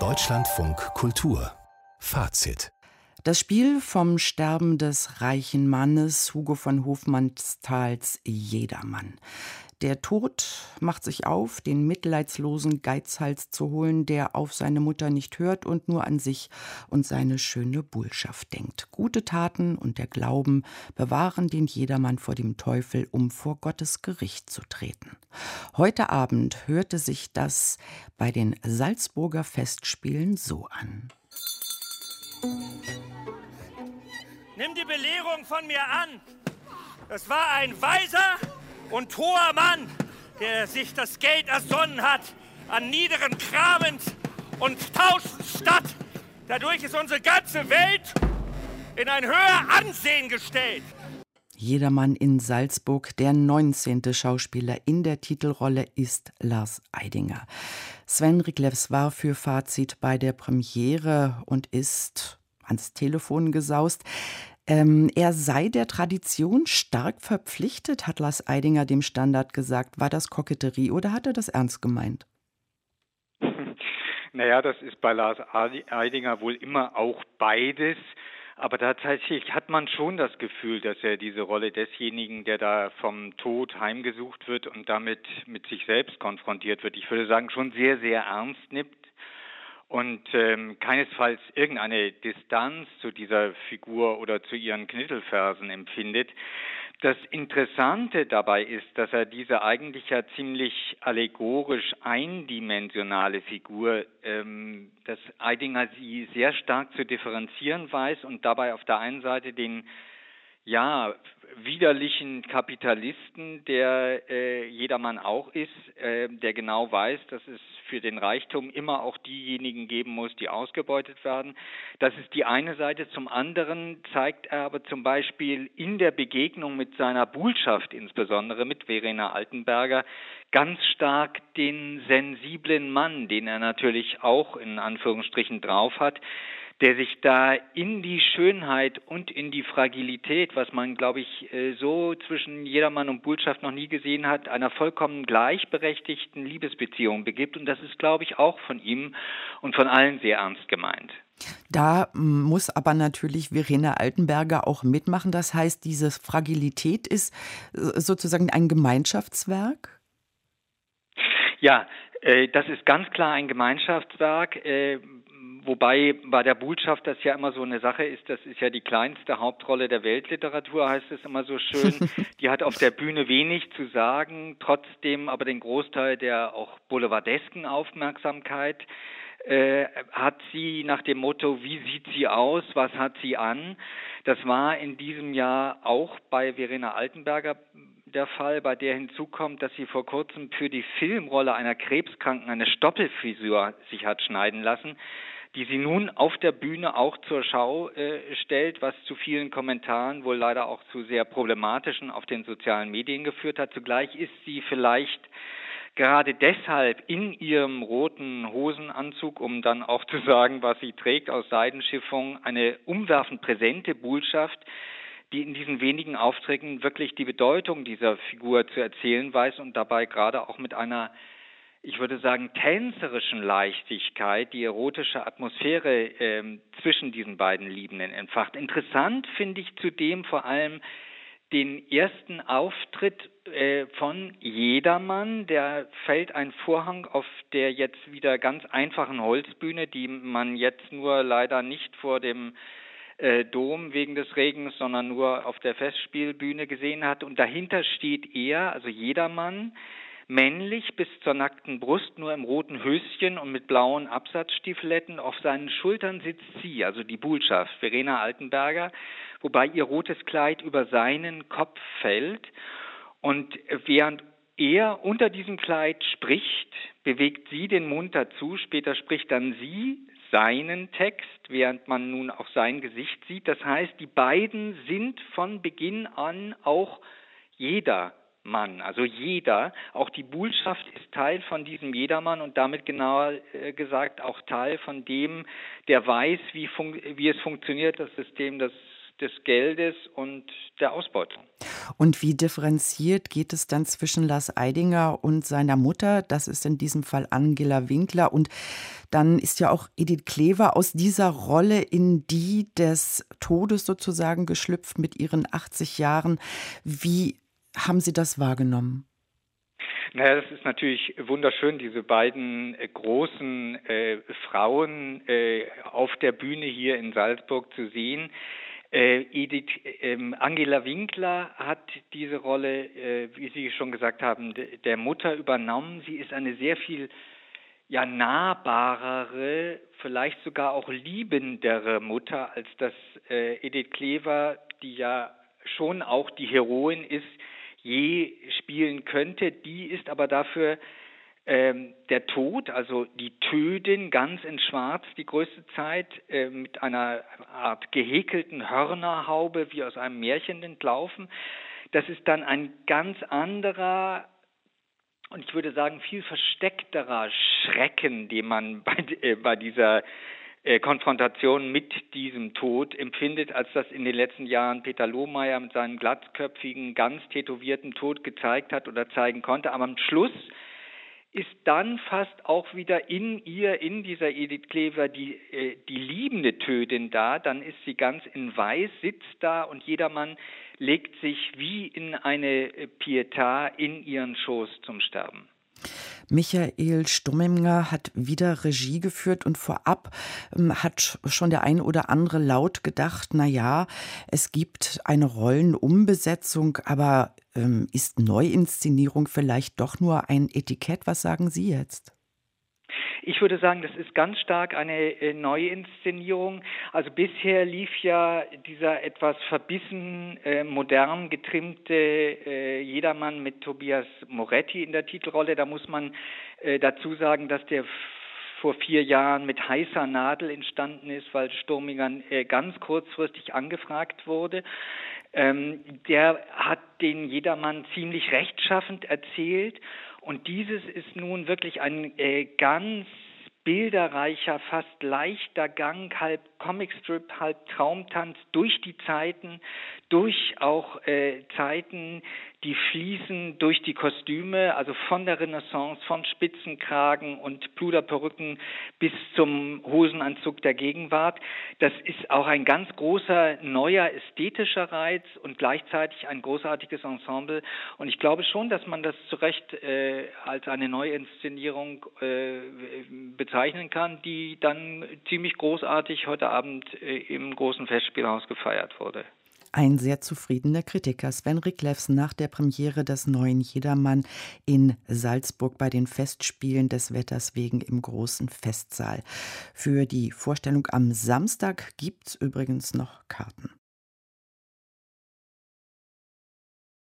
Deutschlandfunk Kultur Fazit das Spiel vom Sterben des reichen Mannes Hugo von Hofmannsthals Jedermann. Der Tod macht sich auf, den mitleidslosen Geizhals zu holen, der auf seine Mutter nicht hört und nur an sich und seine schöne Bullschaft denkt. Gute Taten und der Glauben bewahren den Jedermann vor dem Teufel, um vor Gottes Gericht zu treten. Heute Abend hörte sich das bei den Salzburger Festspielen so an. Nimm die Belehrung von mir an. Es war ein weiser und hoher Mann, der sich das Geld ersonnen hat, an niederen kramend und tauschend statt. Dadurch ist unsere ganze Welt in ein höher Ansehen gestellt. Jedermann in Salzburg, der 19. Schauspieler in der Titelrolle ist Lars Eidinger. Sven Riklevs war für Fazit bei der Premiere und ist ans Telefon gesaust. Ähm, er sei der Tradition stark verpflichtet, hat Lars Eidinger dem Standard gesagt. War das Koketterie oder hat er das ernst gemeint? Naja, das ist bei Lars Eidinger wohl immer auch beides. Aber tatsächlich hat man schon das Gefühl, dass er diese Rolle desjenigen, der da vom Tod heimgesucht wird und damit mit sich selbst konfrontiert wird, ich würde sagen, schon sehr, sehr ernst nimmt und ähm, keinesfalls irgendeine Distanz zu dieser Figur oder zu ihren Knittelfersen empfindet. Das Interessante dabei ist, dass er diese eigentlich ja ziemlich allegorisch eindimensionale Figur, ähm, dass Eidinger sie sehr stark zu differenzieren weiß und dabei auf der einen Seite den ja, widerlichen Kapitalisten, der äh, jedermann auch ist, äh, der genau weiß, dass es für den Reichtum immer auch diejenigen geben muss, die ausgebeutet werden. Das ist die eine Seite. Zum anderen zeigt er aber zum Beispiel in der Begegnung mit seiner Buhlschaft, insbesondere mit Verena Altenberger, ganz stark den sensiblen Mann, den er natürlich auch in Anführungsstrichen drauf hat, der sich da in die Schönheit und in die Fragilität, was man, glaube ich, äh, so zwischen Jedermann und Bullschaft noch nie gesehen hat, einer vollkommen gleichberechtigten Liebesbeziehung begibt. Und das ist, glaube ich, auch von ihm und von allen sehr ernst gemeint. Da muss aber natürlich Verena Altenberger auch mitmachen. Das heißt, diese Fragilität ist äh, sozusagen ein Gemeinschaftswerk? Ja, äh, das ist ganz klar ein Gemeinschaftswerk. Wobei bei der Botschaft das ja immer so eine Sache ist, das ist ja die kleinste Hauptrolle der Weltliteratur, heißt es immer so schön. Die hat auf der Bühne wenig zu sagen, trotzdem aber den Großteil der auch boulevardesken Aufmerksamkeit äh, hat sie nach dem Motto, wie sieht sie aus, was hat sie an? Das war in diesem Jahr auch bei Verena Altenberger der Fall, bei der hinzukommt, dass sie vor kurzem für die Filmrolle einer Krebskranken eine Stoppelfrisur sich hat schneiden lassen die sie nun auf der Bühne auch zur Schau äh, stellt, was zu vielen Kommentaren, wohl leider auch zu sehr problematischen auf den sozialen Medien geführt hat. Zugleich ist sie vielleicht gerade deshalb in ihrem roten Hosenanzug, um dann auch zu sagen, was sie trägt aus Seidenschiffung, eine umwerfend präsente Botschaft, die in diesen wenigen Aufträgen wirklich die Bedeutung dieser Figur zu erzählen weiß und dabei gerade auch mit einer ich würde sagen, tänzerischen Leichtigkeit die erotische Atmosphäre äh, zwischen diesen beiden Liebenden entfacht. Interessant finde ich zudem vor allem den ersten Auftritt äh, von Jedermann. Der fällt ein Vorhang auf der jetzt wieder ganz einfachen Holzbühne, die man jetzt nur leider nicht vor dem äh, Dom wegen des Regens, sondern nur auf der Festspielbühne gesehen hat. Und dahinter steht er, also Jedermann, männlich bis zur nackten Brust, nur im roten Höschen und mit blauen Absatzstiefeletten. Auf seinen Schultern sitzt sie, also die Bullschaft, Verena Altenberger, wobei ihr rotes Kleid über seinen Kopf fällt. Und während er unter diesem Kleid spricht, bewegt sie den Mund dazu, später spricht dann sie seinen Text, während man nun auch sein Gesicht sieht. Das heißt, die beiden sind von Beginn an auch jeder Mann, also jeder, auch die Buhlschaft ist Teil von diesem Jedermann und damit genauer äh, gesagt auch Teil von dem, der weiß, wie, wie es funktioniert, das System des, des Geldes und der Ausbeutung. Und wie differenziert geht es dann zwischen Lars Eidinger und seiner Mutter? Das ist in diesem Fall Angela Winkler. Und dann ist ja auch Edith Klever aus dieser Rolle in die des Todes sozusagen geschlüpft mit ihren 80 Jahren. Wie haben Sie das wahrgenommen? Naja, das ist natürlich wunderschön, diese beiden äh, großen äh, Frauen äh, auf der Bühne hier in Salzburg zu sehen. Äh, Edith, ähm, Angela Winkler hat diese Rolle, äh, wie Sie schon gesagt haben, der Mutter übernommen. Sie ist eine sehr viel ja nahbarere, vielleicht sogar auch liebendere Mutter, als das Edith Klever, die ja schon auch die Heroin ist, je spielen könnte. Die ist aber dafür ähm, der Tod, also die Tödin ganz in Schwarz die größte Zeit äh, mit einer Art gehäkelten Hörnerhaube wie aus einem Märchen entlaufen. Das ist dann ein ganz anderer und ich würde sagen viel versteckterer Schrecken, den man bei, äh, bei dieser äh, Konfrontation mit diesem Tod empfindet, als das in den letzten Jahren Peter Lohmeier mit seinem glattköpfigen, ganz tätowierten Tod gezeigt hat oder zeigen konnte. Aber am Schluss ist dann fast auch wieder in ihr, in dieser Edith Klever, die, äh, die liebende Tötin da. Dann ist sie ganz in Weiß, sitzt da und jedermann legt sich wie in eine Pietà in ihren Schoß zum Sterben. Michael Stumminger hat wieder Regie geführt und vorab ähm, hat schon der ein oder andere laut gedacht, na ja, es gibt eine Rollenumbesetzung, aber ähm, ist Neuinszenierung vielleicht doch nur ein Etikett? Was sagen Sie jetzt? Ich würde sagen, das ist ganz stark eine äh, Neuinszenierung. Also bisher lief ja dieser etwas verbissen, äh, modern getrimmte äh, Jedermann mit Tobias Moretti in der Titelrolle. Da muss man äh, dazu sagen, dass der vor vier Jahren mit heißer Nadel entstanden ist, weil Sturminger äh, ganz kurzfristig angefragt wurde. Ähm, der hat den Jedermann ziemlich rechtschaffend erzählt und dieses ist nun wirklich ein äh, ganz bilderreicher, fast leichter Gang, halb Comicstrip, halb Traumtanz durch die Zeiten, durch auch äh, Zeiten, die fließen durch die Kostüme, also von der Renaissance, von Spitzenkragen und Pluderperücken bis zum Hosenanzug der Gegenwart. Das ist auch ein ganz großer neuer ästhetischer Reiz und gleichzeitig ein großartiges Ensemble. Und ich glaube schon, dass man das zu Recht äh, als eine Neuinszenierung äh, bezeichnen kann, die dann ziemlich großartig heute Abend äh, im großen Festspielhaus gefeiert wurde. Ein sehr zufriedener Kritiker, Sven Riklefs, nach der Premiere des neuen Jedermann in Salzburg bei den Festspielen des Wetters wegen im großen Festsaal. Für die Vorstellung am Samstag gibt es übrigens noch Karten.